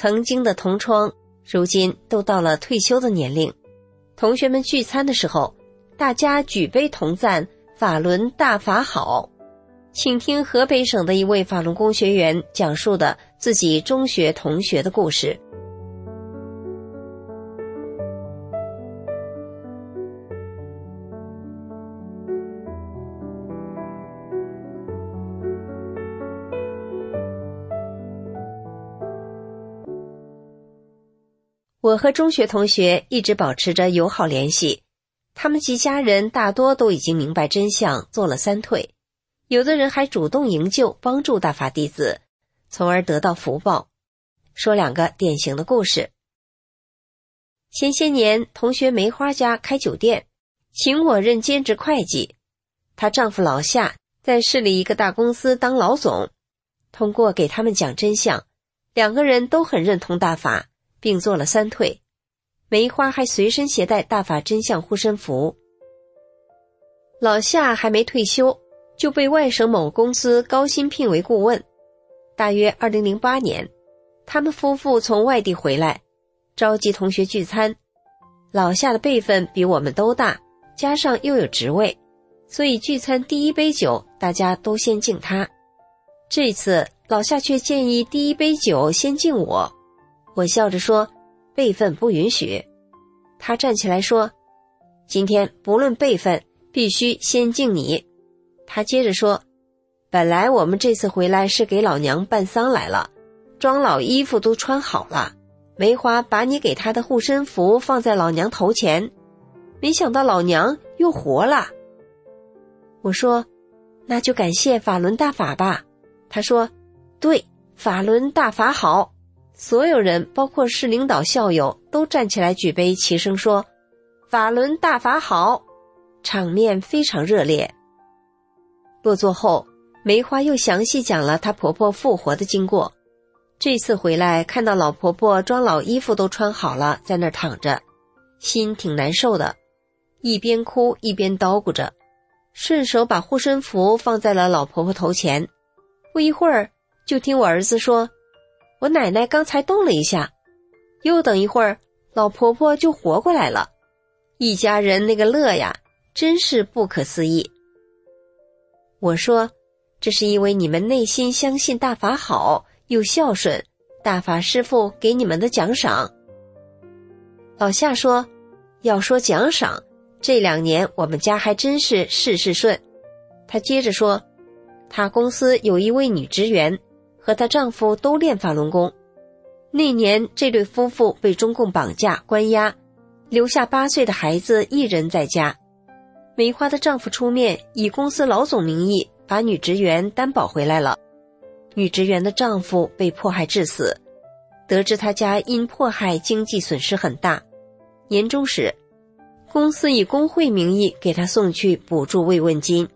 曾经的同窗，如今都到了退休的年龄。同学们聚餐的时候，大家举杯同赞法轮大法好。请听河北省的一位法轮功学员讲述的自己中学同学的故事。我和中学同学一直保持着友好联系，他们及家人大多都已经明白真相，做了三退，有的人还主动营救，帮助大法弟子，从而得到福报。说两个典型的故事。前些年，同学梅花家开酒店，请我任兼职会计，她丈夫老夏在市里一个大公司当老总，通过给他们讲真相，两个人都很认同大法。并做了三退，梅花还随身携带大法真相护身符。老夏还没退休，就被外省某公司高薪聘为顾问。大约二零零八年，他们夫妇从外地回来，召集同学聚餐。老夏的辈分比我们都大，加上又有职位，所以聚餐第一杯酒大家都先敬他。这次老夏却建议第一杯酒先敬我。我笑着说：“辈分不允许。”他站起来说：“今天不论辈分，必须先敬你。”他接着说：“本来我们这次回来是给老娘办丧来了，装老衣服都穿好了。梅花把你给他的护身符放在老娘头前，没想到老娘又活了。”我说：“那就感谢法轮大法吧。”他说：“对，法轮大法好。”所有人，包括市领导、校友，都站起来举杯，齐声说：“法轮大法好！”场面非常热烈。落座后，梅花又详细讲了她婆婆复活的经过。这次回来，看到老婆婆装老衣服都穿好了，在那儿躺着，心挺难受的，一边哭一边叨咕着，顺手把护身符放在了老婆婆头前。不一会儿，就听我儿子说。我奶奶刚才动了一下，又等一会儿，老婆婆就活过来了。一家人那个乐呀，真是不可思议。我说，这是因为你们内心相信大法好，又孝顺，大法师父给你们的奖赏。老夏说，要说奖赏，这两年我们家还真是事事顺。他接着说，他公司有一位女职员。和她丈夫都练法轮功。那年，这对夫妇被中共绑架关押，留下八岁的孩子一人在家。梅花的丈夫出面，以公司老总名义把女职员担保回来了。女职员的丈夫被迫害致死，得知他家因迫害经济损失很大，年终时，公司以工会名义给他送去补助慰问金。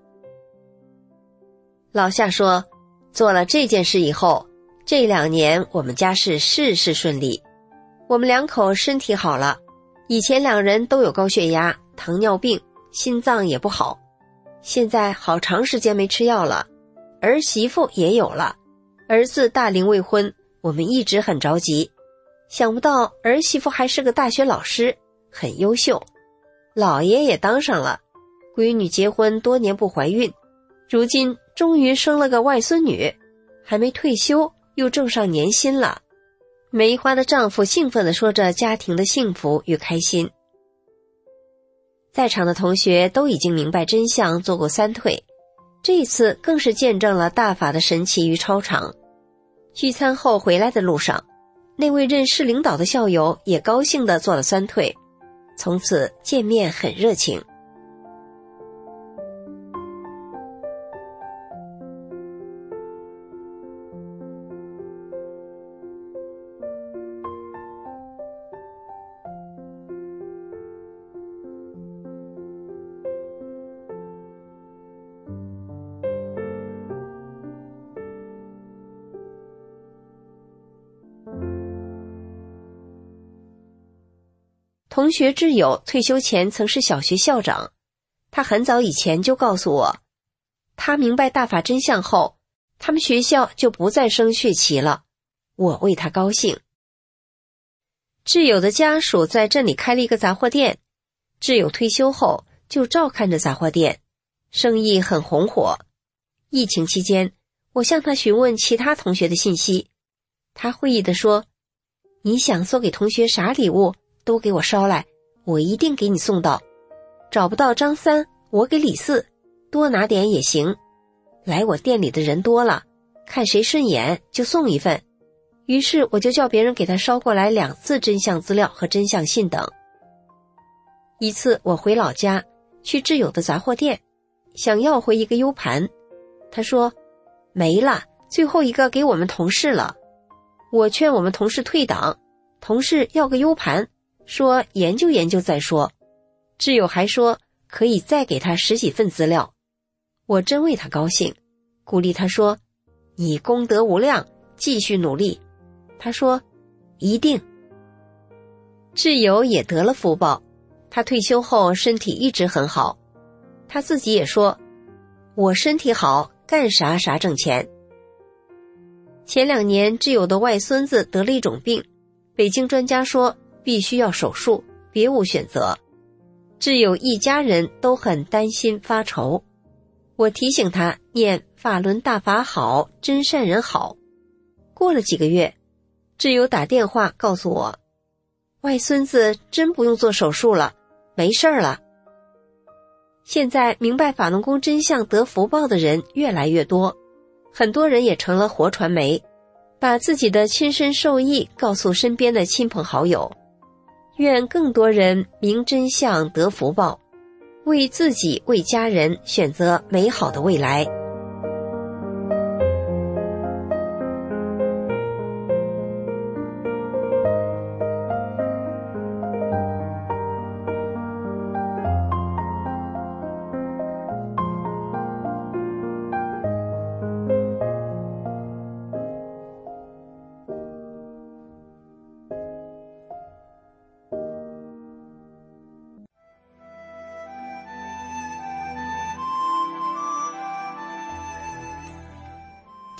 老夏说，做了这件事以后，这两年我们家是事事顺利，我们两口身体好了。以前两人都有高血压、糖尿病，心脏也不好，现在好长时间没吃药了。儿媳妇也有了，儿子大龄未婚，我们一直很着急。想不到儿媳妇还是个大学老师，很优秀。老爷也当上了，闺女结婚多年不怀孕，如今终于生了个外孙女，还没退休又挣上年薪了。梅花的丈夫兴奋地说着家庭的幸福与开心。在场的同学都已经明白真相，做过三退。这一次更是见证了大法的神奇与超常。聚餐后回来的路上，那位任市领导的校友也高兴地做了三退，从此见面很热情。同学挚友退休前曾是小学校长，他很早以前就告诉我，他明白大法真相后，他们学校就不再生血旗了。我为他高兴。挚友的家属在镇里开了一个杂货店，挚友退休后就照看着杂货店，生意很红火。疫情期间，我向他询问其他同学的信息，他会意的说：“你想送给同学啥礼物？”都给我捎来，我一定给你送到。找不到张三，我给李四，多拿点也行。来我店里的人多了，看谁顺眼就送一份。于是我就叫别人给他捎过来两次真相资料和真相信等。一次我回老家去挚友的杂货店，想要回一个 U 盘，他说没了，最后一个给我们同事了。我劝我们同事退档，同事要个 U 盘。说研究研究再说，挚友还说可以再给他十几份资料，我真为他高兴，鼓励他说：“你功德无量，继续努力。”他说：“一定。”挚友也得了福报，他退休后身体一直很好，他自己也说：“我身体好，干啥啥挣钱。”前两年挚友的外孙子得了一种病，北京专家说。必须要手术，别无选择。挚友一家人都很担心发愁，我提醒他念法轮大法好，真善人好。过了几个月，挚友打电话告诉我，外孙子真不用做手术了，没事儿了。现在明白法轮功真相得福报的人越来越多，很多人也成了活传媒，把自己的亲身受益告诉身边的亲朋好友。愿更多人明真相得福报，为自己为家人选择美好的未来。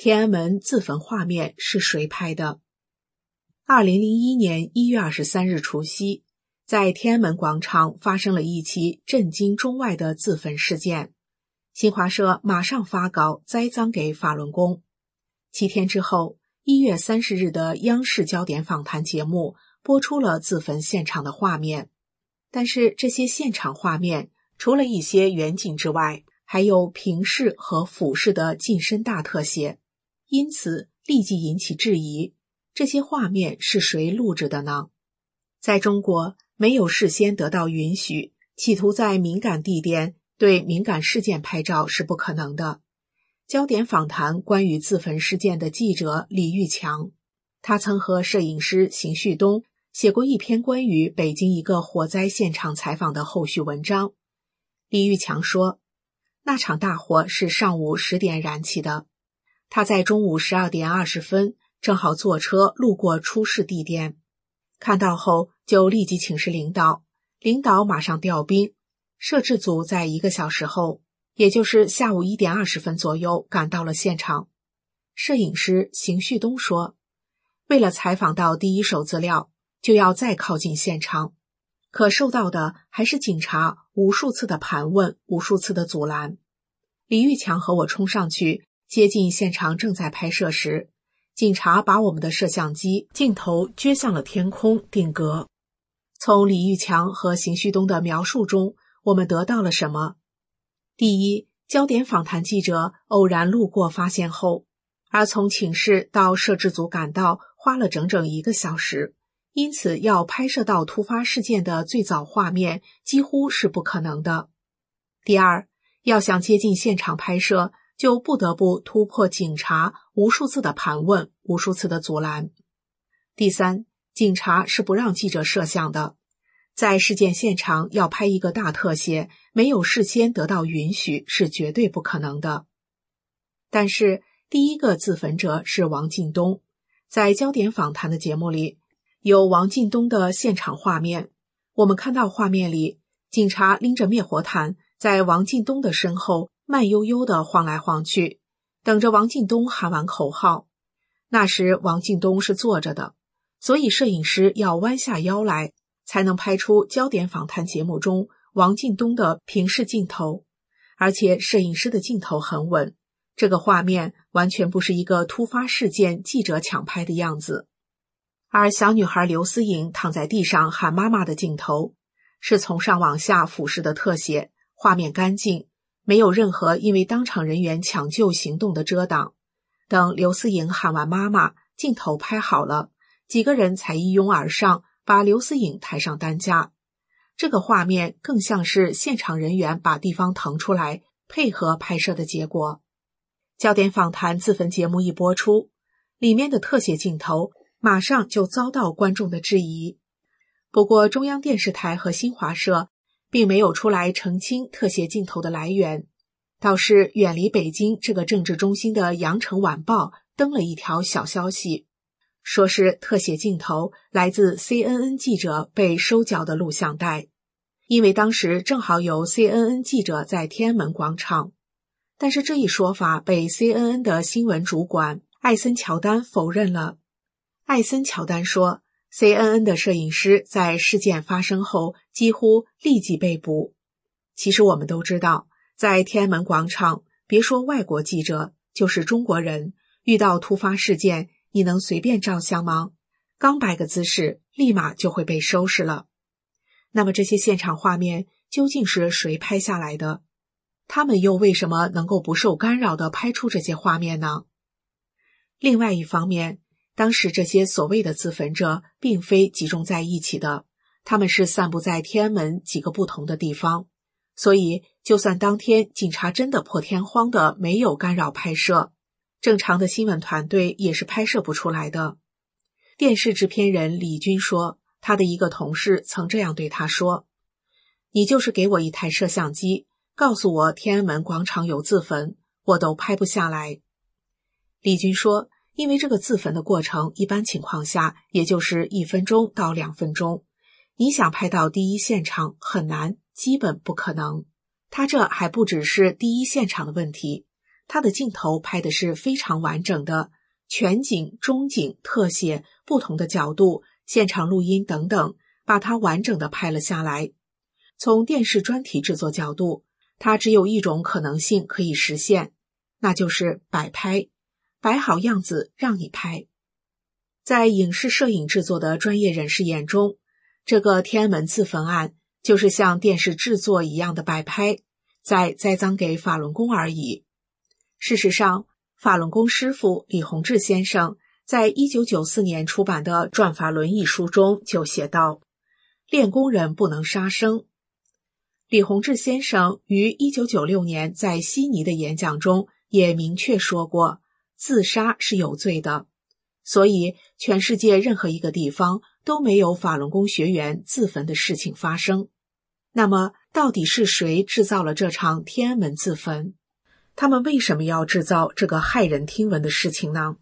天安门自焚画面是谁拍的？二零零一年一月二十三日除夕，在天安门广场发生了一起震惊中外的自焚事件。新华社马上发稿栽赃给法轮功。七天之后，一月三十日的央视焦点访谈节目播出了自焚现场的画面，但是这些现场画面除了一些远景之外，还有平视和俯视的近身大特写，因此立即引起质疑：这些画面是谁录制的呢？在中国，没有事先得到允许，企图在敏感地点对敏感事件拍照是不可能的。焦点访谈关于自焚事件的记者李玉强，他曾和摄影师邢旭东写过一篇关于北京一个火灾现场采访的后续文章。李玉强说，那场大火是上午十点燃起的，他在中午十二点二十分正好坐车路过出事地点，看到后就立即请示领导，领导马上调兵，摄制组在一个小时后。也就是下午一点二十分左右赶到了现场。摄影师邢旭东说：“为了采访到第一手资料，就要再靠近现场，可受到的还是警察无数次的盘问、无数次的阻拦。”李玉强和我冲上去接近现场，正在拍摄时，警察把我们的摄像机镜头撅向了天空定格。从李玉强和邢旭东的描述中，我们得到了什么？第一，焦点访谈记者偶然路过发现后，而从寝室到摄制组赶到花了整整一个小时，因此要拍摄到突发事件的最早画面几乎是不可能的。第二，要想接近现场拍摄，就不得不突破警察无数次的盘问、无数次的阻拦。第三，警察是不让记者摄像的。在事件现场要拍一个大特写，没有事先得到允许是绝对不可能的。但是第一个自焚者是王进东，在焦点访谈的节目里有王进东的现场画面。我们看到画面里，警察拎着灭火毯在王进东的身后慢悠悠的晃来晃去，等着王进东喊完口号。那时王进东是坐着的，所以摄影师要弯下腰来。才能拍出焦点访谈节目中王进东的平视镜头，而且摄影师的镜头很稳，这个画面完全不是一个突发事件记者抢拍的样子。而小女孩刘思颖躺在地上喊妈妈的镜头，是从上往下俯视的特写，画面干净，没有任何因为当场人员抢救行动的遮挡。等刘思颖喊完妈妈，镜头拍好了，几个人才一拥而上。把刘思颖抬上担架，这个画面更像是现场人员把地方腾出来配合拍摄的结果。焦点访谈自焚节目一播出，里面的特写镜头马上就遭到观众的质疑。不过，中央电视台和新华社并没有出来澄清特写镜头的来源，倒是远离北京这个政治中心的《羊城晚报》登了一条小消息。说是特写镜头来自 CNN 记者被收缴的录像带，因为当时正好有 CNN 记者在天安门广场。但是这一说法被 CNN 的新闻主管艾森乔丹否认了。艾森乔丹说，CNN 的摄影师在事件发生后几乎立即被捕。其实我们都知道，在天安门广场，别说外国记者，就是中国人遇到突发事件。你能随便照相吗？刚摆个姿势，立马就会被收拾了。那么这些现场画面究竟是谁拍下来的？他们又为什么能够不受干扰的拍出这些画面呢？另外一方面，当时这些所谓的自焚者并非集中在一起的，他们是散布在天安门几个不同的地方，所以就算当天警察真的破天荒的没有干扰拍摄。正常的新闻团队也是拍摄不出来的。电视制片人李军说，他的一个同事曾这样对他说：“你就是给我一台摄像机，告诉我天安门广场有自焚，我都拍不下来。”李军说：“因为这个自焚的过程，一般情况下也就是一分钟到两分钟，你想拍到第一现场很难，基本不可能。他这还不只是第一现场的问题。”他的镜头拍的是非常完整的，全景、中景、特写、不同的角度、现场录音等等，把它完整的拍了下来。从电视专题制作角度，它只有一种可能性可以实现，那就是摆拍，摆好样子让你拍，在影视摄影制作的专业人士眼中，这个天安门自焚案就是像电视制作一样的摆拍，在栽赃给法轮功而已。事实上，法轮功师傅李洪志先生在一九九四年出版的《转法轮》一书中就写道：“练功人不能杀生。”李洪志先生于一九九六年在悉尼的演讲中也明确说过，自杀是有罪的。所以，全世界任何一个地方都没有法轮功学员自焚的事情发生。那么，到底是谁制造了这场天安门自焚？他们为什么要制造这个骇人听闻的事情呢？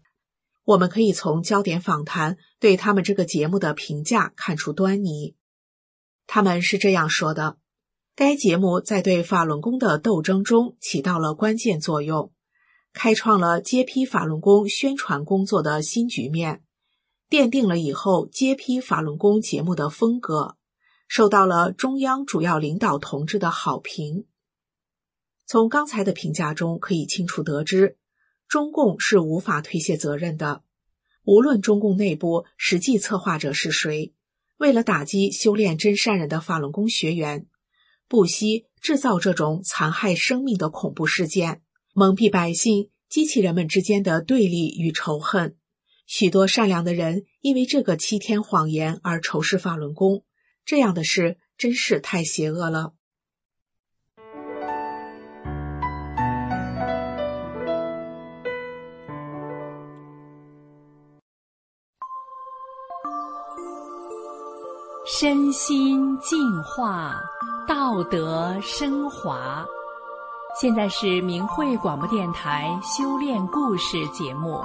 我们可以从焦点访谈对他们这个节目的评价看出端倪。他们是这样说的：该节目在对法轮功的斗争中起到了关键作用。开创了揭批法轮功宣传工作的新局面，奠定了以后揭批法轮功节目的风格，受到了中央主要领导同志的好评。从刚才的评价中可以清楚得知，中共是无法推卸责任的。无论中共内部实际策划者是谁，为了打击修炼真善人的法轮功学员，不惜制造这种残害生命的恐怖事件。蒙蔽百姓，激起人们之间的对立与仇恨。许多善良的人因为这个欺天谎言而仇视法轮功，这样的事真是太邪恶了。身心净化，道德升华。现在是明慧广播电台修炼故事节目。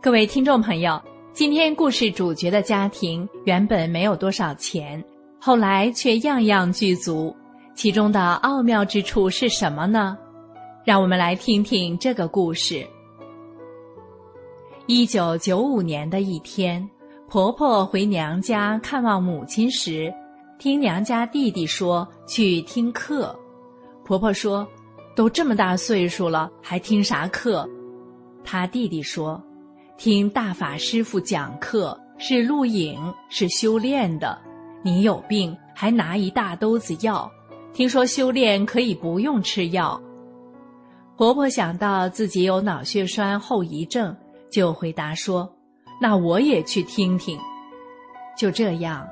各位听众朋友，今天故事主角的家庭原本没有多少钱，后来却样样具足，其中的奥妙之处是什么呢？让我们来听听这个故事。一九九五年的一天。婆婆回娘家看望母亲时，听娘家弟弟说去听课。婆婆说：“都这么大岁数了，还听啥课？”她弟弟说：“听大法师傅讲课是录影，是修炼的。你有病还拿一大兜子药，听说修炼可以不用吃药。”婆婆想到自己有脑血栓后遗症，就回答说。那我也去听听。就这样，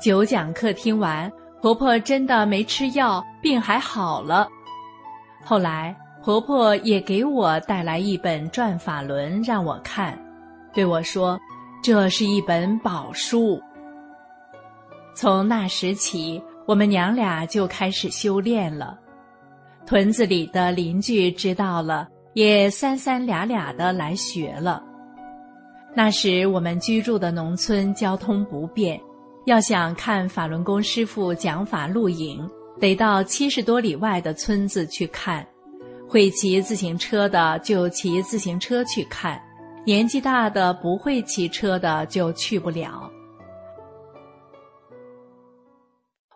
九讲课听完，婆婆真的没吃药，病还好了。后来，婆婆也给我带来一本《转法轮》让我看，对我说：“这是一本宝书。”从那时起，我们娘俩就开始修炼了。屯子里的邻居知道了，也三三俩俩的来学了。那时我们居住的农村交通不便，要想看法轮功师傅讲法录影，得到七十多里外的村子去看。会骑自行车的就骑自行车去看，年纪大的不会骑车的就去不了。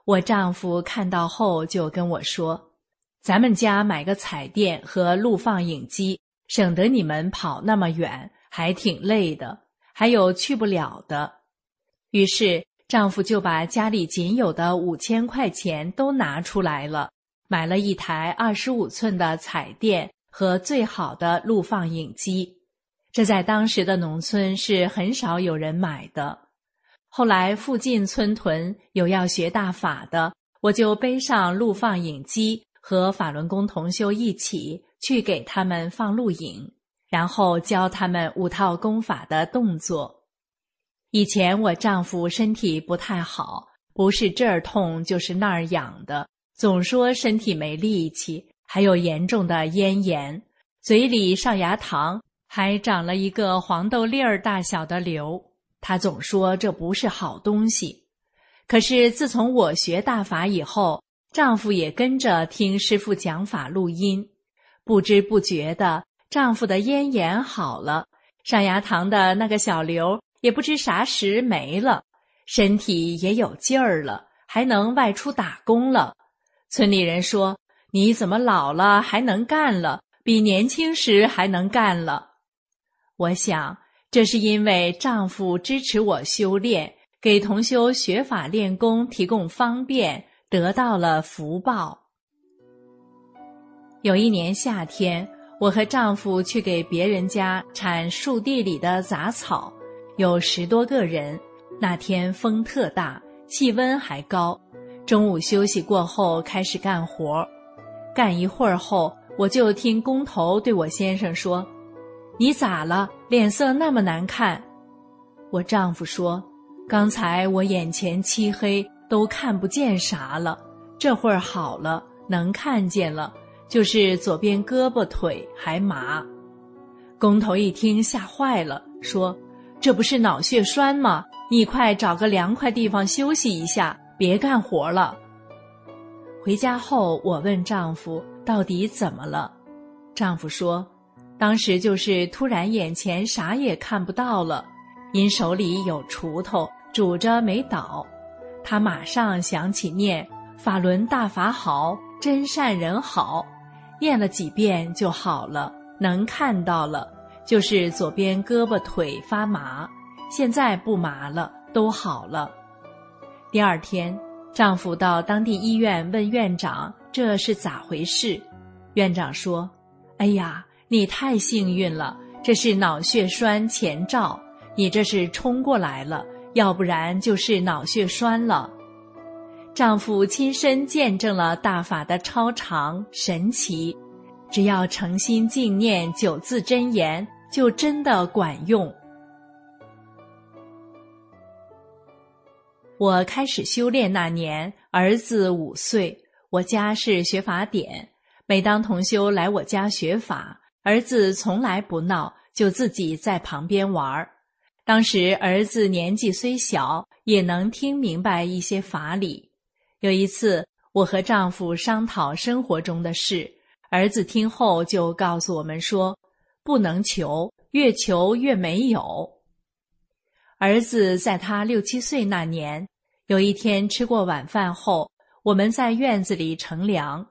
我丈夫看到后就跟我说：“咱们家买个彩电和录放影机，省得你们跑那么远。”还挺累的，还有去不了的。于是丈夫就把家里仅有的五千块钱都拿出来了，买了一台二十五寸的彩电和最好的录放影机。这在当时的农村是很少有人买的。后来附近村屯有要学大法的，我就背上录放影机和法轮功同修一起去给他们放录影。然后教他们五套功法的动作。以前我丈夫身体不太好，不是这儿痛就是那儿痒的，总说身体没力气，还有严重的咽炎，嘴里上牙膛还长了一个黄豆粒儿大小的瘤。他总说这不是好东西。可是自从我学大法以后，丈夫也跟着听师傅讲法录音，不知不觉的。丈夫的咽炎好了，上牙膛的那个小瘤也不知啥时没了，身体也有劲儿了，还能外出打工了。村里人说：“你怎么老了还能干了，比年轻时还能干了？我想，这是因为丈夫支持我修炼，给同修学法练功提供方便，得到了福报。有一年夏天，我和丈夫去给别人家铲树地里的杂草，有十多个人。那天风特大，气温还高。中午休息过后，开始干活。干一会儿后，我就听工头对我先生说：“你咋了？脸色那么难看。”我丈夫说：“刚才我眼前漆黑，都看不见啥了。这会儿好了，能看见了。”就是左边胳膊腿还麻，工头一听吓坏了，说：“这不是脑血栓吗？你快找个凉快地方休息一下，别干活了。”回家后，我问丈夫到底怎么了，丈夫说：“当时就是突然眼前啥也看不到了，因手里有锄头拄着没倒，他马上想起念法轮大法好，真善人好。”念了几遍就好了，能看到了，就是左边胳膊腿发麻，现在不麻了，都好了。第二天，丈夫到当地医院问院长这是咋回事，院长说：“哎呀，你太幸运了，这是脑血栓前兆，你这是冲过来了，要不然就是脑血栓了。”丈夫亲身见证了大法的超常神奇，只要诚心静念九字真言，就真的管用。我开始修炼那年，儿子五岁，我家是学法典。每当同修来我家学法，儿子从来不闹，就自己在旁边玩儿。当时儿子年纪虽小，也能听明白一些法理。有一次，我和丈夫商讨生活中的事，儿子听后就告诉我们说：“不能求，越求越没有。”儿子在他六七岁那年，有一天吃过晚饭后，我们在院子里乘凉，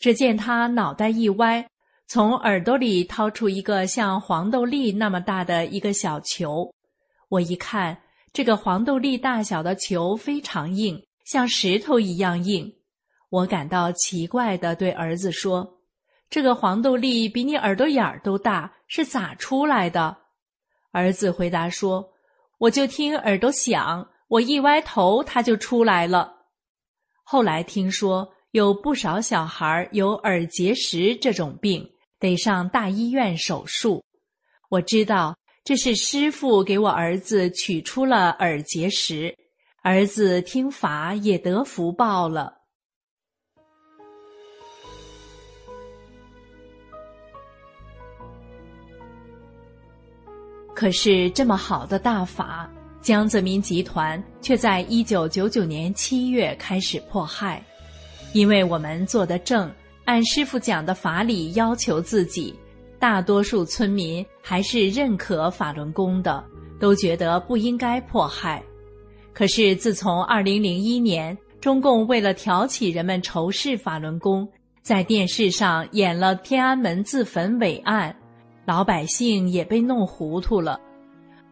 只见他脑袋一歪，从耳朵里掏出一个像黄豆粒那么大的一个小球。我一看，这个黄豆粒大小的球非常硬。像石头一样硬，我感到奇怪的对儿子说：“这个黄豆粒比你耳朵眼儿都大，是咋出来的？”儿子回答说：“我就听耳朵响，我一歪头，它就出来了。”后来听说有不少小孩有耳结石这种病，得上大医院手术。我知道这是师傅给我儿子取出了耳结石。儿子听法也得福报了。可是这么好的大法，江泽民集团却在一九九九年七月开始迫害，因为我们做的正，按师傅讲的法理要求自己，大多数村民还是认可法轮功的，都觉得不应该迫害。可是，自从二零零一年，中共为了挑起人们仇视法轮功，在电视上演了天安门自焚伟案，老百姓也被弄糊涂了。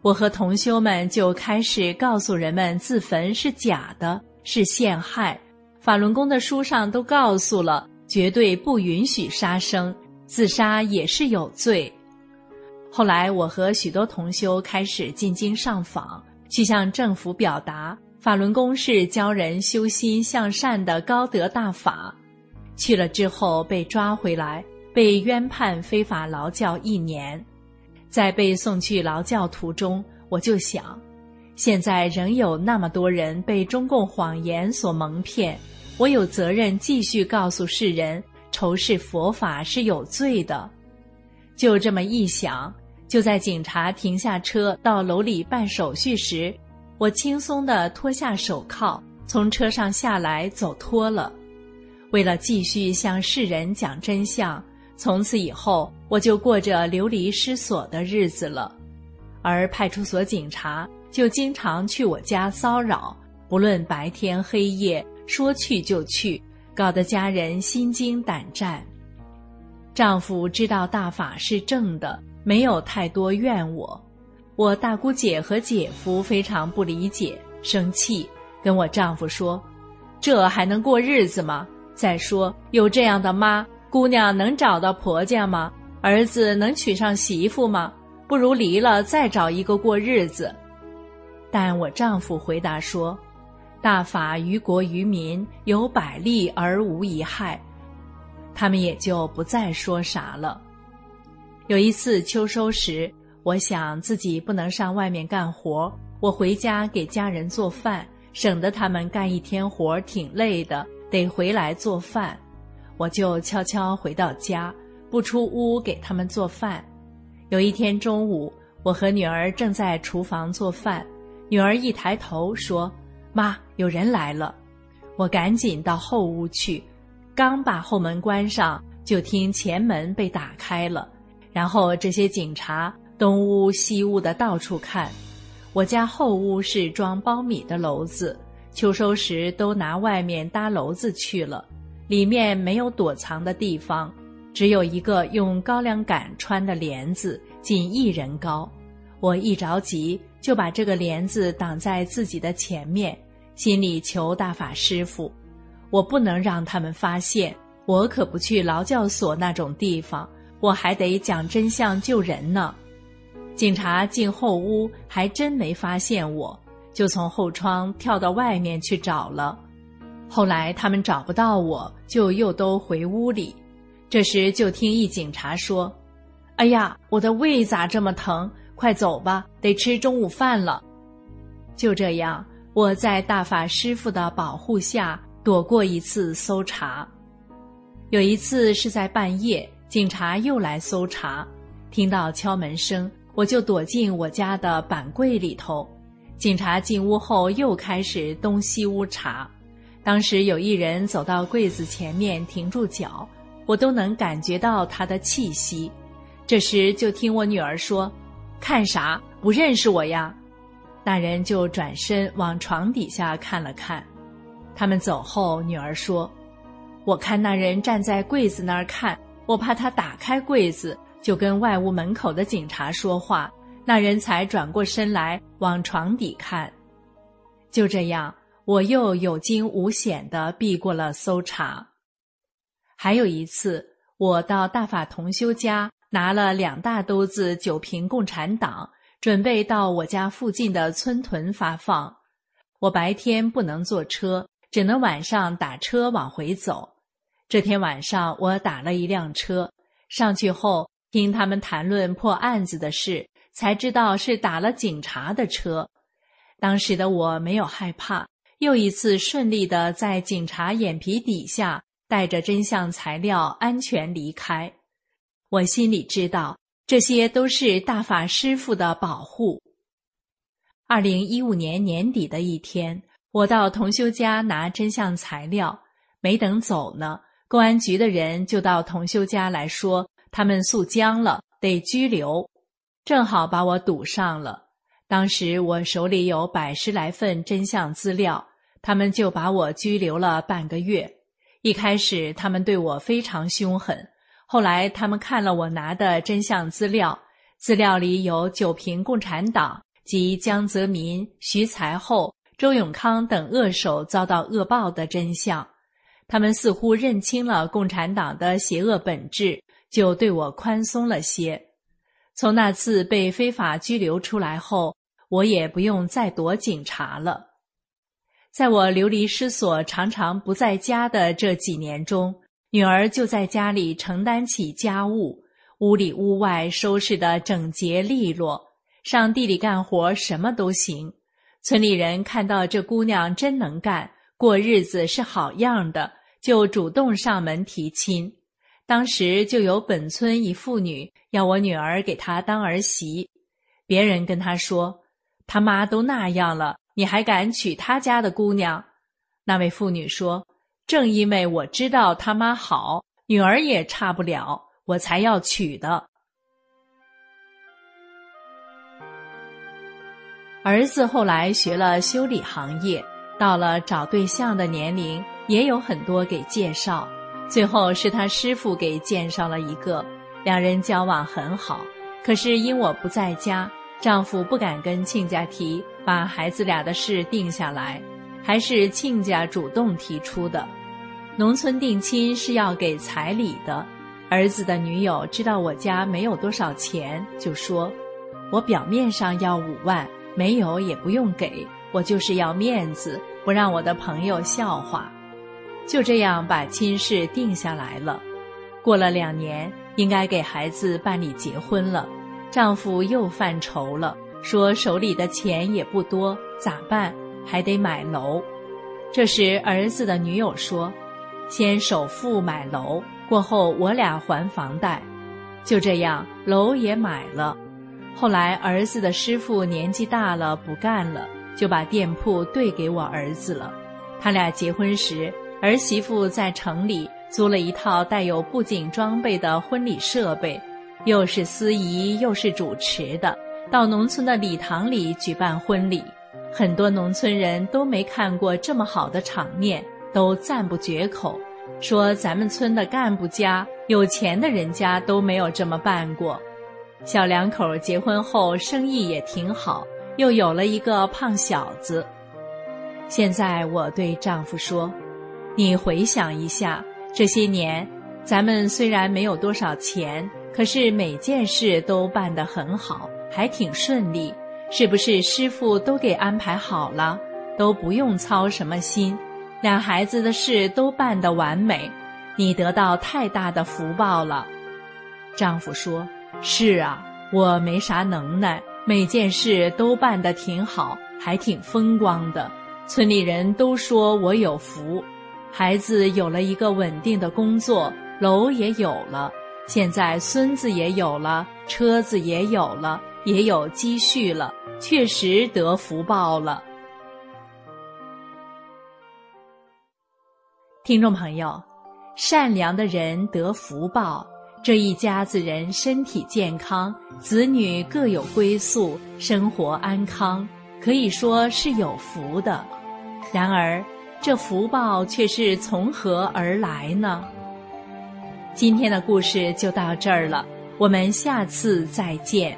我和同修们就开始告诉人们，自焚是假的，是陷害。法轮功的书上都告诉了，绝对不允许杀生，自杀也是有罪。后来，我和许多同修开始进京上访。去向政府表达，法轮功是教人修心向善的高德大法。去了之后被抓回来，被冤判非法劳教一年。在被送去劳教途中，我就想，现在仍有那么多人被中共谎言所蒙骗，我有责任继续告诉世人，仇视佛法是有罪的。就这么一想。就在警察停下车到楼里办手续时，我轻松地脱下手铐，从车上下来走脱了。为了继续向世人讲真相，从此以后我就过着流离失所的日子了。而派出所警察就经常去我家骚扰，不论白天黑夜，说去就去，搞得家人心惊胆战。丈夫知道大法是正的，没有太多怨我。我大姑姐和姐夫非常不理解，生气，跟我丈夫说：“这还能过日子吗？再说有这样的妈，姑娘能找到婆家吗？儿子能娶上媳妇吗？不如离了，再找一个过日子。”但我丈夫回答说：“大法于国于民有百利而无一害。”他们也就不再说啥了。有一次秋收时，我想自己不能上外面干活，我回家给家人做饭，省得他们干一天活挺累的，得回来做饭。我就悄悄回到家，不出屋给他们做饭。有一天中午，我和女儿正在厨房做饭，女儿一抬头说：“妈，有人来了。”我赶紧到后屋去。刚把后门关上，就听前门被打开了，然后这些警察东屋西屋的到处看。我家后屋是装苞米的篓子，秋收时都拿外面搭篓子去了，里面没有躲藏的地方，只有一个用高粱杆穿的帘子，仅一人高。我一着急，就把这个帘子挡在自己的前面，心里求大法师傅。我不能让他们发现，我可不去劳教所那种地方，我还得讲真相救人呢。警察进后屋，还真没发现我，就从后窗跳到外面去找了。后来他们找不到我，就又都回屋里。这时就听一警察说：“哎呀，我的胃咋这么疼？快走吧，得吃中午饭了。”就这样，我在大法师傅的保护下。躲过一次搜查，有一次是在半夜，警察又来搜查，听到敲门声，我就躲进我家的板柜里头。警察进屋后又开始东西屋查，当时有一人走到柜子前面停住脚，我都能感觉到他的气息。这时就听我女儿说：“看啥？不认识我呀？”那人就转身往床底下看了看。他们走后，女儿说：“我看那人站在柜子那儿看，我怕他打开柜子，就跟外屋门口的警察说话，那人才转过身来往床底看。就这样，我又有惊无险地避过了搜查。还有一次，我到大法同修家拿了两大兜子酒瓶共产党，准备到我家附近的村屯发放。我白天不能坐车。”只能晚上打车往回走。这天晚上，我打了一辆车上去后，听他们谈论破案子的事，才知道是打了警察的车。当时的我没有害怕，又一次顺利的在警察眼皮底下带着真相材料安全离开。我心里知道，这些都是大法师父的保护。二零一五年年底的一天。我到同修家拿真相材料，没等走呢，公安局的人就到同修家来说，他们诉僵了，得拘留，正好把我堵上了。当时我手里有百十来份真相资料，他们就把我拘留了半个月。一开始他们对我非常凶狠，后来他们看了我拿的真相资料，资料里有九平共产党及江泽民、徐才厚。周永康等恶手遭到恶报的真相，他们似乎认清了共产党的邪恶本质，就对我宽松了些。从那次被非法拘留出来后，我也不用再躲警察了。在我流离失所、常常不在家的这几年中，女儿就在家里承担起家务，屋里屋外收拾得整洁利落，上地里干活什么都行。村里人看到这姑娘真能干，过日子是好样的，就主动上门提亲。当时就有本村一妇女要我女儿给她当儿媳，别人跟她说：“他妈都那样了，你还敢娶他家的姑娘？”那位妇女说：“正因为我知道他妈好，女儿也差不了，我才要娶的。”儿子后来学了修理行业，到了找对象的年龄，也有很多给介绍，最后是他师傅给介绍了一个，两人交往很好。可是因我不在家，丈夫不敢跟亲家提，把孩子俩的事定下来，还是亲家主动提出的。农村定亲是要给彩礼的，儿子的女友知道我家没有多少钱，就说：“我表面上要五万，没有也不用给，我就是要面子，不让我的朋友笑话。”就这样把亲事定下来了。过了两年，应该给孩子办理结婚了，丈夫又犯愁了，说手里的钱也不多，咋办？还得买楼。这时儿子的女友说。先首付买楼，过后我俩还房贷，就这样楼也买了。后来儿子的师傅年纪大了不干了，就把店铺兑给我儿子了。他俩结婚时，儿媳妇在城里租了一套带有布景装备的婚礼设备，又是司仪又是主持的，到农村的礼堂里举办婚礼。很多农村人都没看过这么好的场面。都赞不绝口，说咱们村的干部家、有钱的人家都没有这么办过。小两口结婚后，生意也挺好，又有了一个胖小子。现在我对丈夫说：“你回想一下，这些年，咱们虽然没有多少钱，可是每件事都办得很好，还挺顺利。是不是师傅都给安排好了，都不用操什么心？”俩孩子的事都办得完美，你得到太大的福报了。丈夫说：“是啊，我没啥能耐，每件事都办得挺好，还挺风光的。村里人都说我有福，孩子有了一个稳定的工作，楼也有了，现在孙子也有了，车子也有了，也有积蓄了，确实得福报了。”听众朋友，善良的人得福报，这一家子人身体健康，子女各有归宿，生活安康，可以说是有福的。然而，这福报却是从何而来呢？今天的故事就到这儿了，我们下次再见。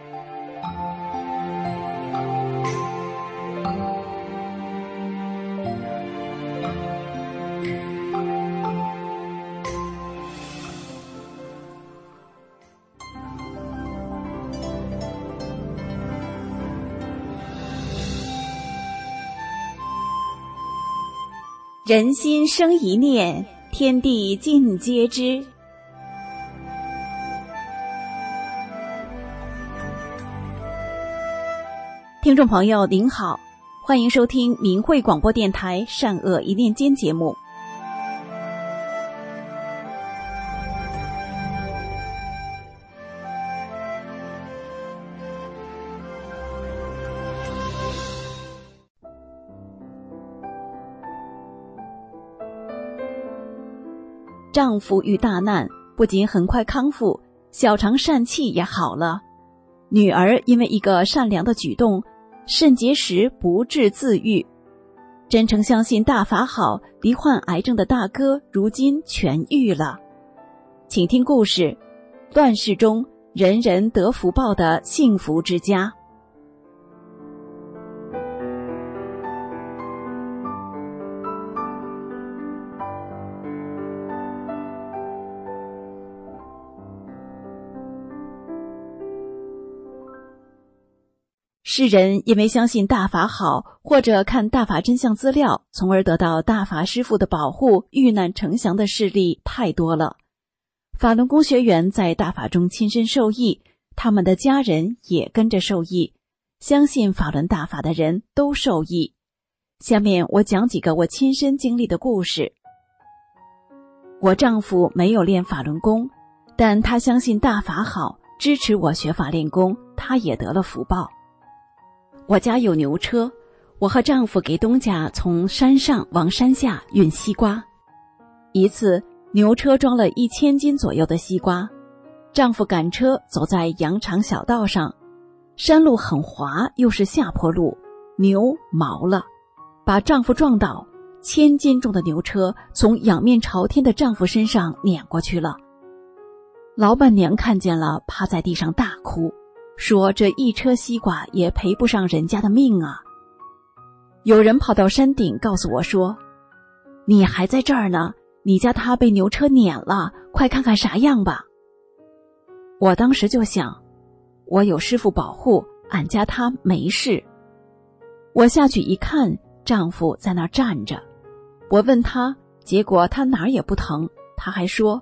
人心生一念，天地尽皆知。听众朋友您好，欢迎收听明慧广播电台《善恶一念间》节目。丈夫遇大难，不仅很快康复，小肠疝气也好了。女儿因为一个善良的举动，肾结石不治自愈。真诚相信大法好，罹患癌症的大哥如今痊愈了。请听故事：乱世中人人得福报的幸福之家。世人因为相信大法好，或者看大法真相资料，从而得到大法师父的保护、遇难成祥的事例太多了。法轮功学员在大法中亲身受益，他们的家人也跟着受益。相信法轮大法的人都受益。下面我讲几个我亲身经历的故事。我丈夫没有练法轮功，但他相信大法好，支持我学法练功，他也得了福报。我家有牛车，我和丈夫给东家从山上往山下运西瓜。一次，牛车装了一千斤左右的西瓜，丈夫赶车走在羊肠小道上，山路很滑，又是下坡路，牛毛了，把丈夫撞倒，千斤重的牛车从仰面朝天的丈夫身上碾过去了。老板娘看见了，趴在地上大哭，说：“这一车西瓜也赔不上人家的命啊！”有人跑到山顶告诉我说：“你还在这儿呢，你家他被牛车碾了，快看看啥样吧。”我当时就想，我有师傅保护，俺家他没事。我下去一看，丈夫在那儿站着。我问他，结果他哪儿也不疼。他还说：“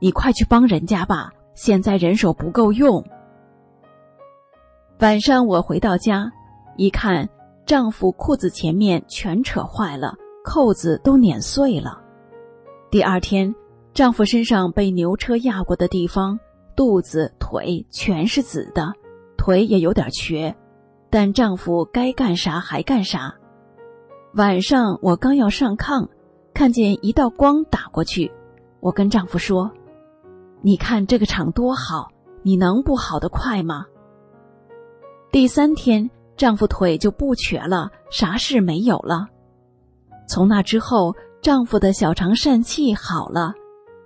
你快去帮人家吧，现在人手不够用。”晚上我回到家，一看，丈夫裤子前面全扯坏了，扣子都碾碎了。第二天，丈夫身上被牛车压过的地方，肚子、腿全是紫的，腿也有点瘸。但丈夫该干啥还干啥。晚上我刚要上炕，看见一道光打过去，我跟丈夫说：“你看这个场多好，你能不好的快吗？”第三天，丈夫腿就不瘸了，啥事没有了。从那之后，丈夫的小肠疝气好了，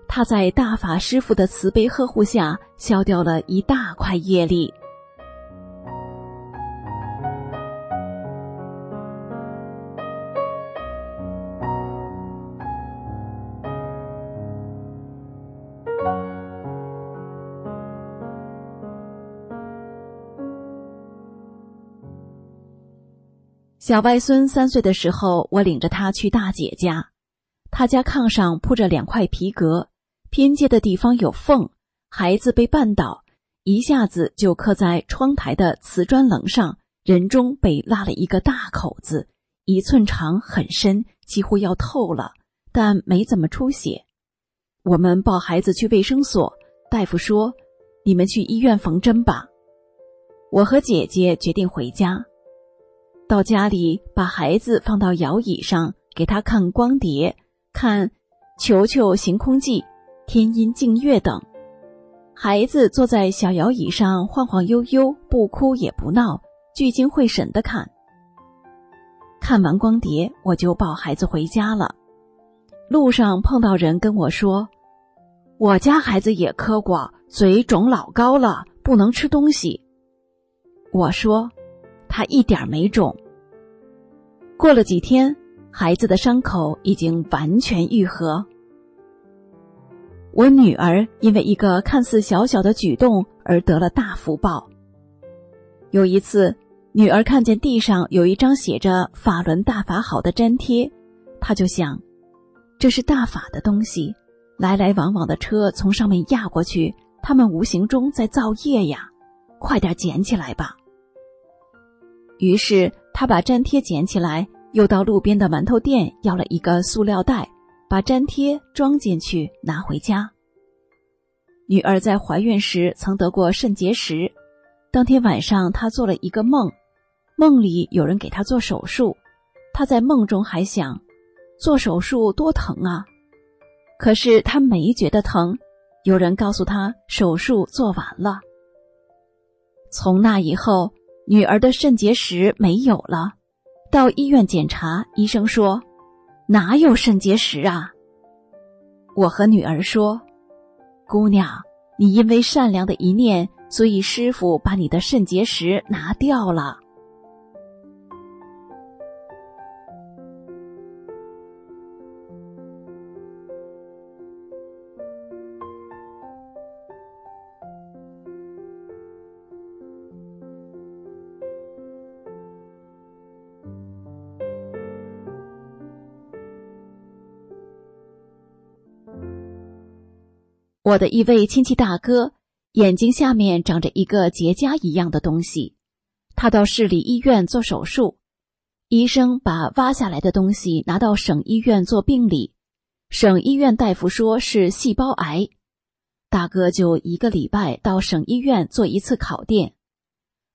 他在大法师傅的慈悲呵护下，消掉了一大块业力。小外孙三岁的时候，我领着他去大姐家。他家炕上铺着两块皮革，拼接的地方有缝，孩子被绊倒，一下子就磕在窗台的瓷砖棱上，人中被拉了一个大口子，一寸长，很深，几乎要透了，但没怎么出血。我们抱孩子去卫生所，大夫说：“你们去医院缝针吧。”我和姐姐决定回家。到家里，把孩子放到摇椅上，给他看光碟，看《球球行空记》《天音净月》等。孩子坐在小摇椅上，晃晃悠悠，不哭也不闹，聚精会神的看。看完光碟，我就抱孩子回家了。路上碰到人跟我说：“我家孩子也磕过，嘴肿老高了，不能吃东西。”我说。他一点没肿。过了几天，孩子的伤口已经完全愈合。我女儿因为一个看似小小的举动而得了大福报。有一次，女儿看见地上有一张写着“法轮大法好”的粘贴，她就想，这是大法的东西，来来往往的车从上面压过去，他们无形中在造业呀，快点捡起来吧。于是他把粘贴捡起来，又到路边的馒头店要了一个塑料袋，把粘贴装进去拿回家。女儿在怀孕时曾得过肾结石，当天晚上她做了一个梦，梦里有人给她做手术，她在梦中还想，做手术多疼啊，可是她没觉得疼，有人告诉她手术做完了。从那以后。女儿的肾结石没有了，到医院检查，医生说哪有肾结石啊？我和女儿说：“姑娘，你因为善良的一念，所以师傅把你的肾结石拿掉了。”我的一位亲戚大哥，眼睛下面长着一个结痂一样的东西，他到市里医院做手术，医生把挖下来的东西拿到省医院做病理，省医院大夫说是细胞癌，大哥就一个礼拜到省医院做一次烤电，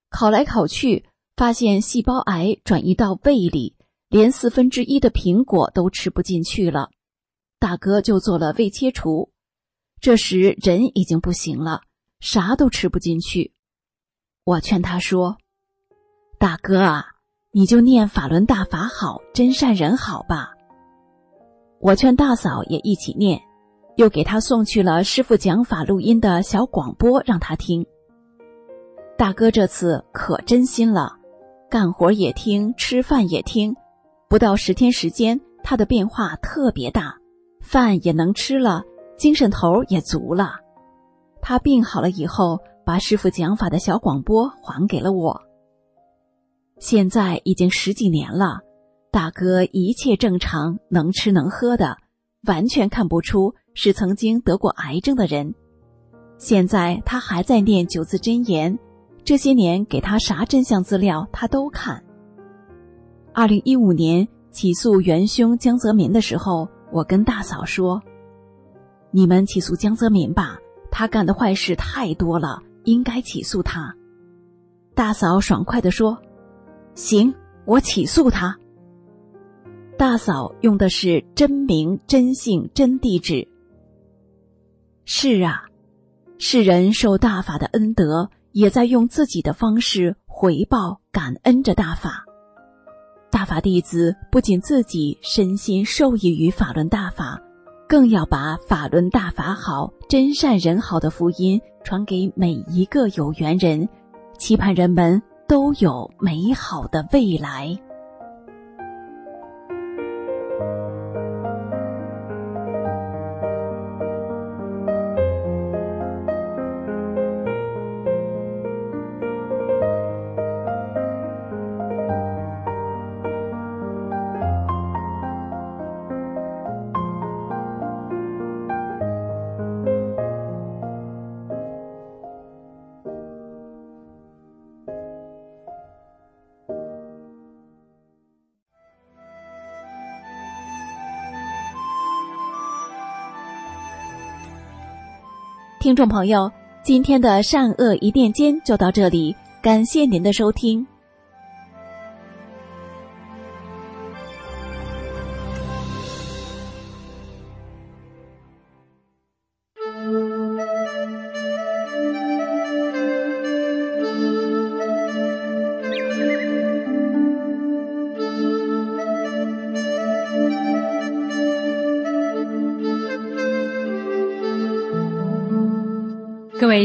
烤来烤去，发现细胞癌转移到胃里，连四分之一的苹果都吃不进去了，大哥就做了胃切除。这时人已经不行了，啥都吃不进去。我劝他说：“大哥啊，你就念法轮大法好，真善人好吧，我劝大嫂也一起念，又给他送去了师傅讲法录音的小广播，让他听。大哥这次可真心了，干活也听，吃饭也听，不到十天时间，他的变化特别大，饭也能吃了，精神头也足了。他病好了以后，把师傅讲法的小广播还给了我。现在已经十几年了，大哥一切正常，能吃能喝的，完全看不出是曾经得过癌症的人。现在他还在念九字真言。这些年给他啥真相资料，他都看。二零一五年起诉元凶江泽民的时候，我跟大嫂说：“你们起诉江泽民吧，他干的坏事太多了，应该起诉他。”大嫂爽快的说：“行，我起诉他。”大嫂用的是真名、真姓、真地址。是啊，世人受大法的恩德。也在用自己的方式回报、感恩着大法。大法弟子不仅自己身心受益于法轮大法，更要把法轮大法好、真善人好的福音传给每一个有缘人，期盼人们都有美好的未来。听众朋友，今天的善恶一念间就到这里，感谢您的收听。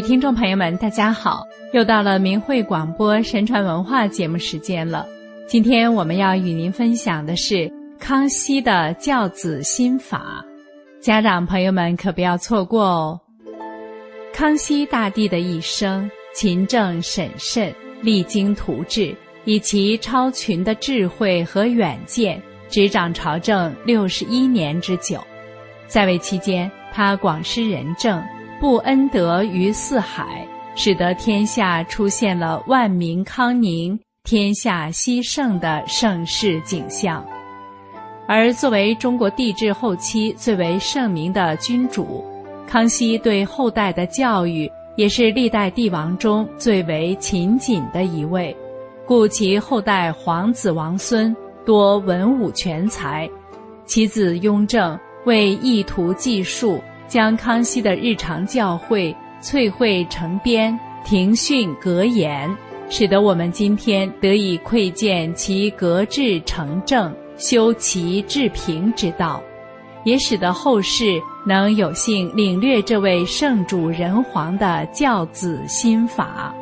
听众朋友们，大家好！又到了明慧广播神传文化节目时间了。今天我们要与您分享的是康熙的教子心法，家长朋友们可不要错过哦。康熙大帝的一生勤政审慎，励精图治，以其超群的智慧和远见，执掌朝政六十一年之久。在位期间，他广施仁政。布恩德于四海，使得天下出现了万民康宁、天下熙盛的盛世景象。而作为中国帝制后期最为盛名的君主，康熙对后代的教育也是历代帝王中最为勤谨的一位，故其后代皇子王孙多文武全才。其子雍正为意图计数。将康熙的日常教诲萃绘成编，庭训格言，使得我们今天得以窥见其格致成正、修齐治平之道，也使得后世能有幸领略这位圣主人皇的教子心法。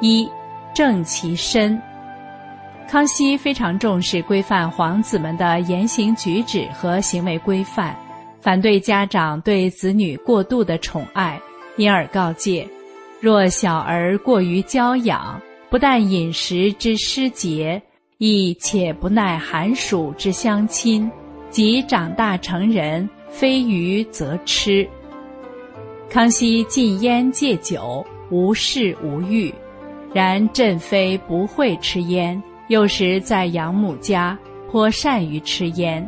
一正其身，康熙非常重视规范皇子们的言行举止和行为规范。反对家长对子女过度的宠爱，因而告诫：若小儿过于娇养，不但饮食之失节，亦且不耐寒暑之相亲，即长大成人，非鱼则吃。康熙禁烟戒酒，无事无欲，然朕妃不会吃烟，幼时在养母家，颇善于吃烟。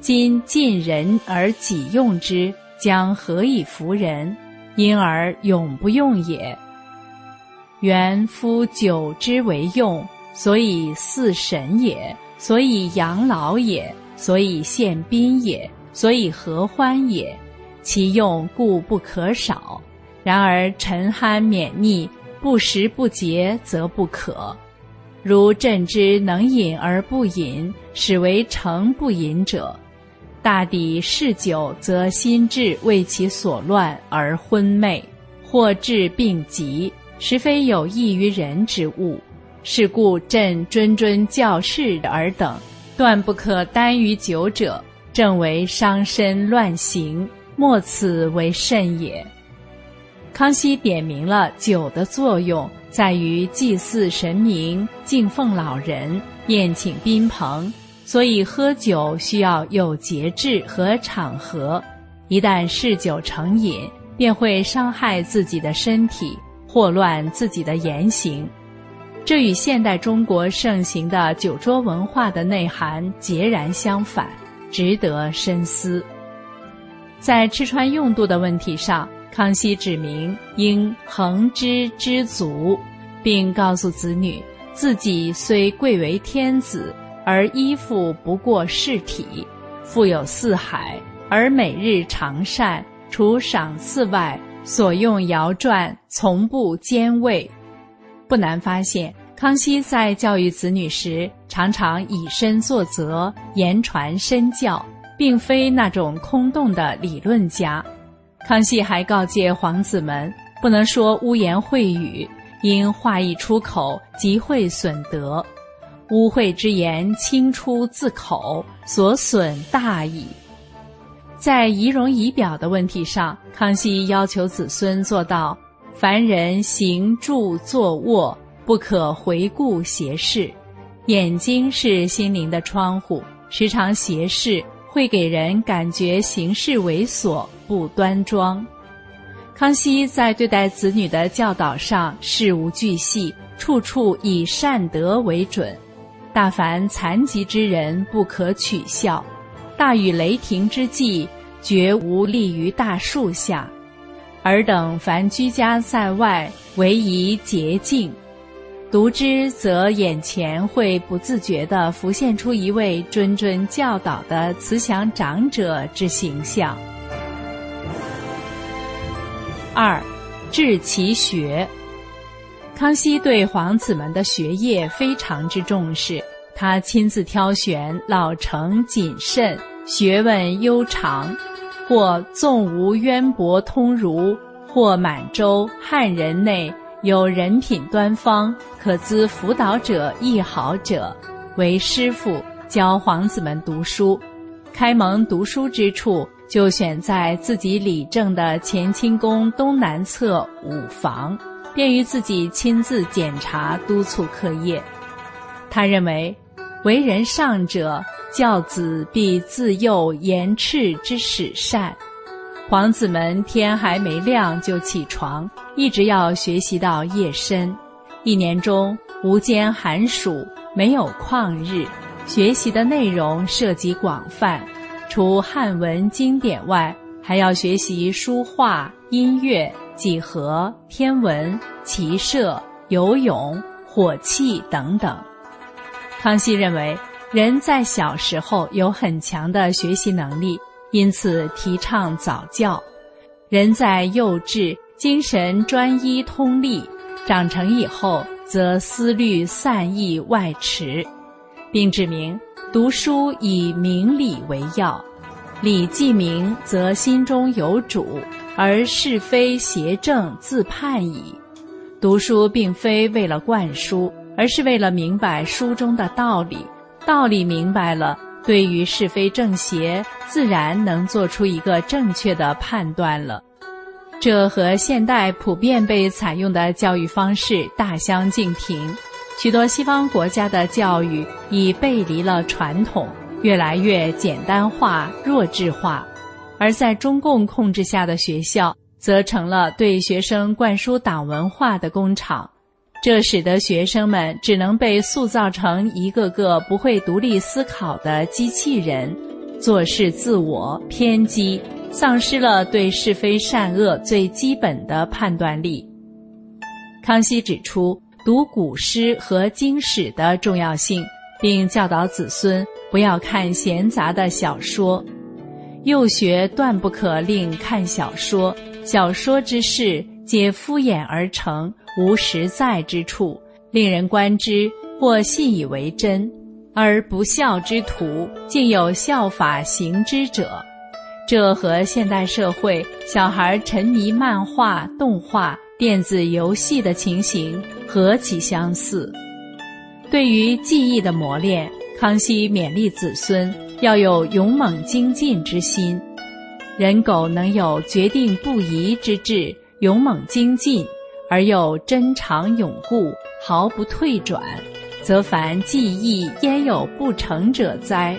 今尽人而己用之，将何以服人？因而永不用也。原夫久之为用，所以祀神也，所以养老也，所以献宾也，所以合欢也。其用故不可少。然而沉酣免逆，不食不节，则不可。如朕之能饮而不饮，始为诚不饮者。大抵嗜酒，则心智为其所乱而昏昧，或致病疾，实非有益于人之物。是故朕谆谆教示尔等，断不可耽于酒者，正为伤身乱行，莫此为甚也。康熙点明了酒的作用，在于祭祀神明、敬奉老人、宴请宾朋。所以喝酒需要有节制和场合，一旦嗜酒成瘾，便会伤害自己的身体，祸乱自己的言行。这与现代中国盛行的酒桌文化的内涵截然相反，值得深思。在吃穿用度的问题上，康熙指明应恒之知足，并告诉子女，自己虽贵为天子。而衣服不过饰体，富有四海，而每日常善，除赏赐外，所用肴馔从不兼味。不难发现，康熙在教育子女时，常常以身作则，言传身教，并非那种空洞的理论家。康熙还告诫皇子们，不能说污言秽语，因话一出口，即会损德。污秽之言轻出自口，所损大矣。在仪容仪表的问题上，康熙要求子孙做到：凡人行住坐卧，不可回顾斜视。眼睛是心灵的窗户，时常斜视会给人感觉行事猥琐不端庄。康熙在对待子女的教导上，事无巨细，处处以善德为准。大凡残疾之人不可取笑，大雨雷霆之际绝无立于大树下。尔等凡居家在外，唯宜洁净。读之则眼前会不自觉地浮现出一位谆谆教导的慈祥长者之形象。二，治其学。康熙对皇子们的学业非常之重视，他亲自挑选老成谨慎、学问悠长，或纵无渊博通儒，或满洲汉人内有人品端方、可资辅导者亦好者，为师傅教皇子们读书。开蒙读书之处，就选在自己理政的乾清宫东南侧五房。便于自己亲自检查督促课业。他认为，为人上者，教子必自幼言斥之始善。皇子们天还没亮就起床，一直要学习到夜深。一年中无间寒暑，没有旷日，学习的内容涉及广泛，除汉文经典外，还要学习书画、音乐。几何、天文、骑射、游泳、火器等等。康熙认为，人在小时候有很强的学习能力，因此提倡早教；人在幼稚，精神专一通利；长成以后，则思虑散逸外驰，并指明读书以明理为要，理既明，则心中有主。而是非邪正自判矣。读书并非为了灌输，而是为了明白书中的道理。道理明白了，对于是非正邪，自然能做出一个正确的判断了。这和现代普遍被采用的教育方式大相径庭。许多西方国家的教育已背离了传统，越来越简单化、弱智化。而在中共控制下的学校，则成了对学生灌输党文化的工厂，这使得学生们只能被塑造成一个个不会独立思考的机器人，做事自我偏激，丧失了对是非善恶最基本的判断力。康熙指出读古诗和经史的重要性，并教导子孙不要看闲杂的小说。幼学断不可令看小说，小说之事皆敷衍而成，无实在之处，令人观之或信以为真；而不孝之徒竟有效法行之者，这和现代社会小孩沉迷漫画、动画、电子游戏的情形何其相似！对于记忆的磨练，康熙勉励子孙要有勇猛精进之心。人狗能有决定不移之志，勇猛精进，而又真常永固，毫不退转。则凡技艺焉有不成者哉？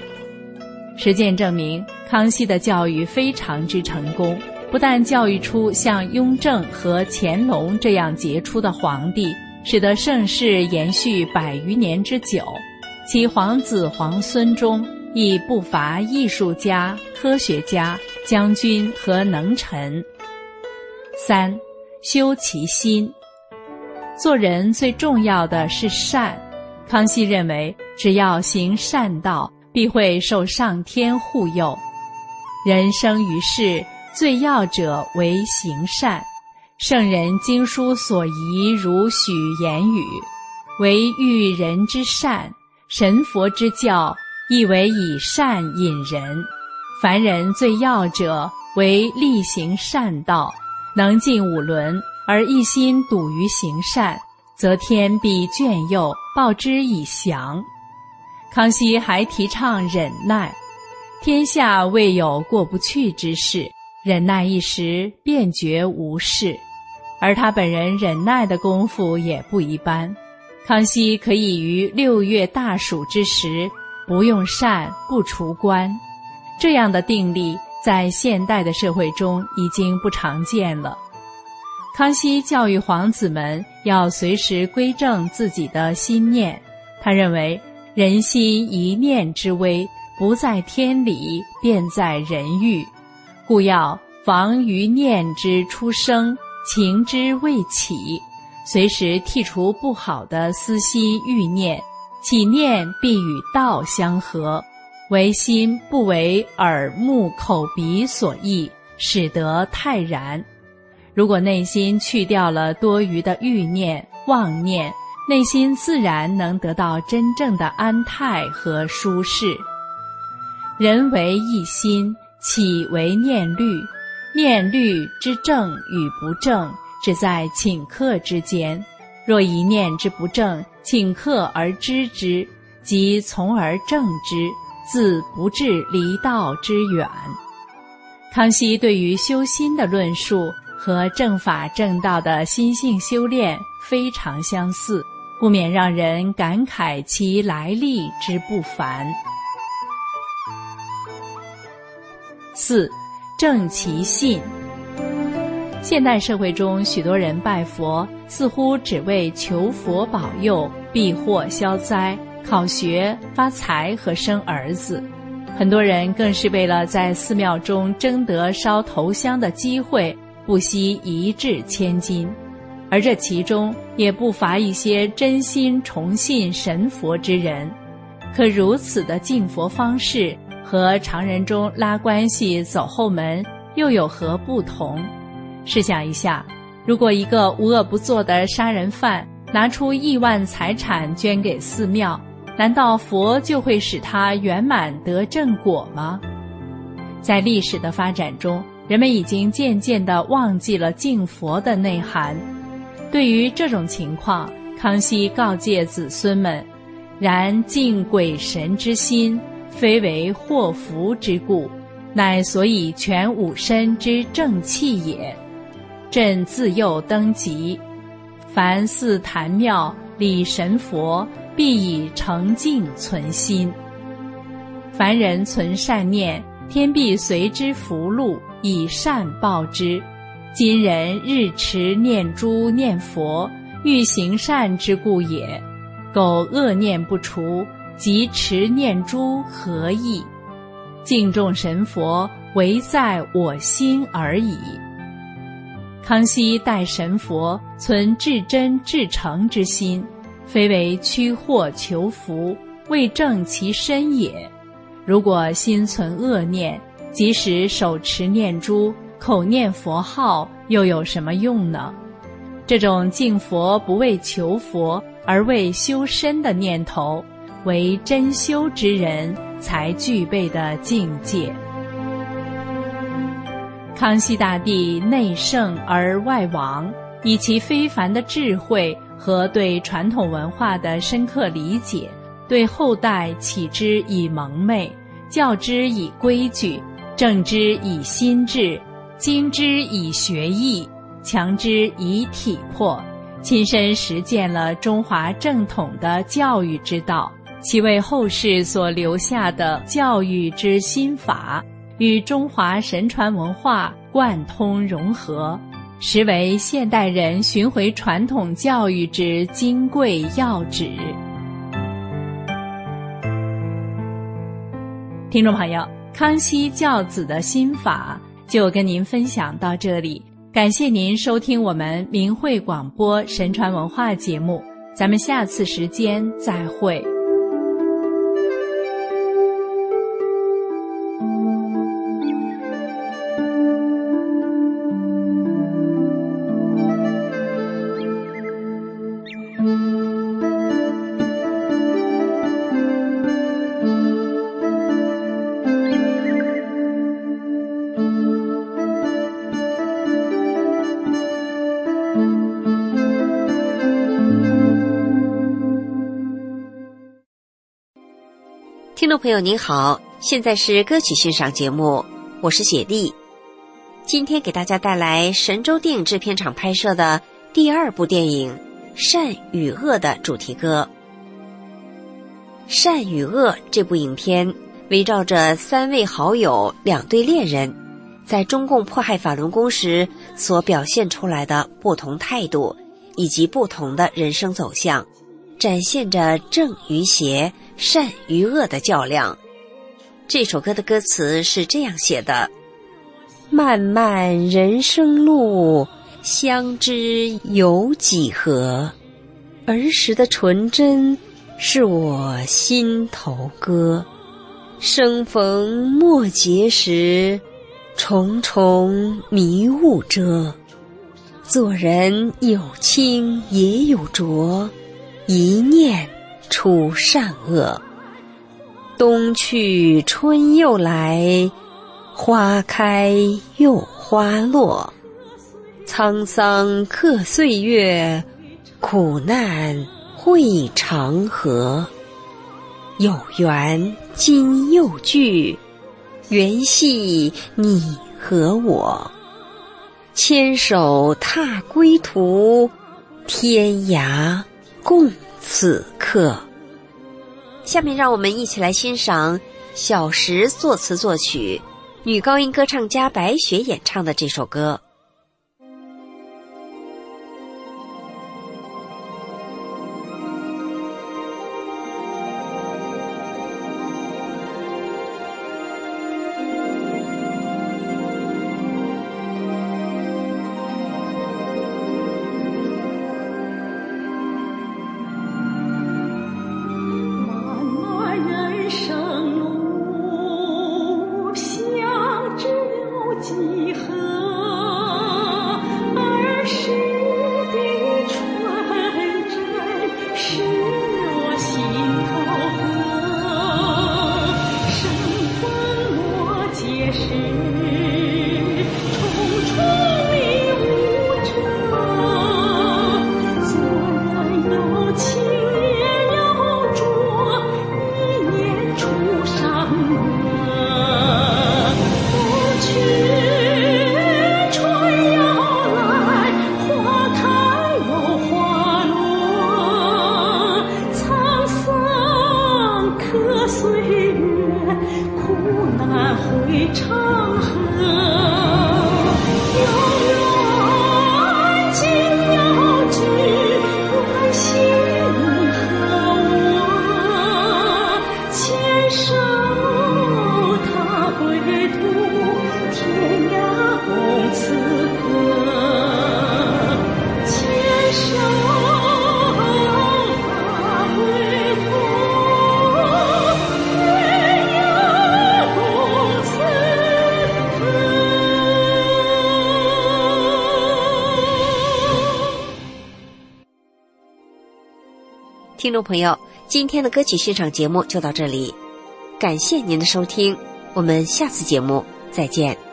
实践证明，康熙的教育非常之成功，不但教育出像雍正和乾隆这样杰出的皇帝，使得盛世延续百余年之久；其皇子皇孙中亦不乏艺术家、科学家、将军和能臣。三，修其心。做人最重要的是善。康熙认为，只要行善道，必会受上天护佑。人生于世，最要者为行善。圣人经书所宜，如许言语，为育人之善；神佛之教，亦为以善引人。凡人最要者为力行善道，能尽五伦，而一心笃于行善。则天必眷佑，报之以祥。康熙还提倡忍耐，天下未有过不去之事，忍耐一时，便觉无事。而他本人忍耐的功夫也不一般。康熙可以于六月大暑之时，不用善，不除官，这样的定力在现代的社会中已经不常见了。康熙教育皇子们要随时归正自己的心念，他认为人心一念之微，不在天理，便在人欲，故要防于念之出生，情之未起，随时剔除不好的私心欲念，起念必与道相合，唯心不为耳目口鼻所役，使得泰然。如果内心去掉了多余的欲念、妄念，内心自然能得到真正的安泰和舒适。人为一心，岂为念虑？念虑之正与不正，只在顷刻之间。若一念之不正，顷刻而知之，即从而正之，自不至离道之远。康熙对于修心的论述。和正法正道的心性修炼非常相似，不免让人感慨其来历之不凡。四，正其信。现代社会中，许多人拜佛似乎只为求佛保佑、避祸消灾、考学发财和生儿子，很多人更是为了在寺庙中争得烧头香的机会。不惜一掷千金，而这其中也不乏一些真心崇信神佛之人。可如此的敬佛方式，和常人中拉关系走后门又有何不同？试想一下，如果一个无恶不作的杀人犯拿出亿万财产捐给寺庙，难道佛就会使他圆满得正果吗？在历史的发展中。人们已经渐渐地忘记了敬佛的内涵。对于这种情况，康熙告诫子孙们：“然敬鬼神之心，非为祸福之故，乃所以全五身之正气也。朕自幼登极，凡寺坛庙礼神佛，必以诚敬存心。凡人存善念，天必随之福禄。”以善报之，今人日持念珠念佛，欲行善之故也。苟恶念不除，即持念珠何益？敬重神佛，唯在我心而已。康熙待神佛存至真至诚之心，非为驱祸求福，为正其身也。如果心存恶念，即使手持念珠、口念佛号，又有什么用呢？这种敬佛不为求佛而为修身的念头，为真修之人才具备的境界。康熙大帝内圣而外王，以其非凡的智慧和对传统文化的深刻理解，对后代启之以蒙昧，教之以规矩，正之以心智，精之以学艺。强之以体魄，亲身实践了中华正统的教育之道，其为后世所留下的教育之心法，与中华神传文化贯通融合，实为现代人寻回传统教育之金贵要旨。听众朋友，康熙教子的心法就跟您分享到这里。感谢您收听我们明慧广播神传文化节目，咱们下次时间再会。听众朋友您好，现在是歌曲欣赏节目，我是雪莉。今天给大家带来神州电影制片厂拍摄的第二部电影《善与恶》的主题歌。《善与恶》这部影片围绕着三位好友、两对恋人，在中共迫害法轮功时所表现出来的不同态度，以及不同的人生走向，展现着正与邪。善与恶的较量。这首歌的歌词是这样写的：“漫漫人生路，相知有几何？儿时的纯真，是我心头歌。生逢末节时，重重迷雾遮。做人有清也有浊，一念。”出善恶，冬去春又来，花开又花落，沧桑刻岁月，苦难会长河。有缘今又聚，缘系你和我，牵手踏归途，天涯共。此刻，下面让我们一起来欣赏小石作词作曲、女高音歌唱家白雪演唱的这首歌。听众朋友，今天的歌曲欣赏节目就到这里，感谢您的收听，我们下次节目再见。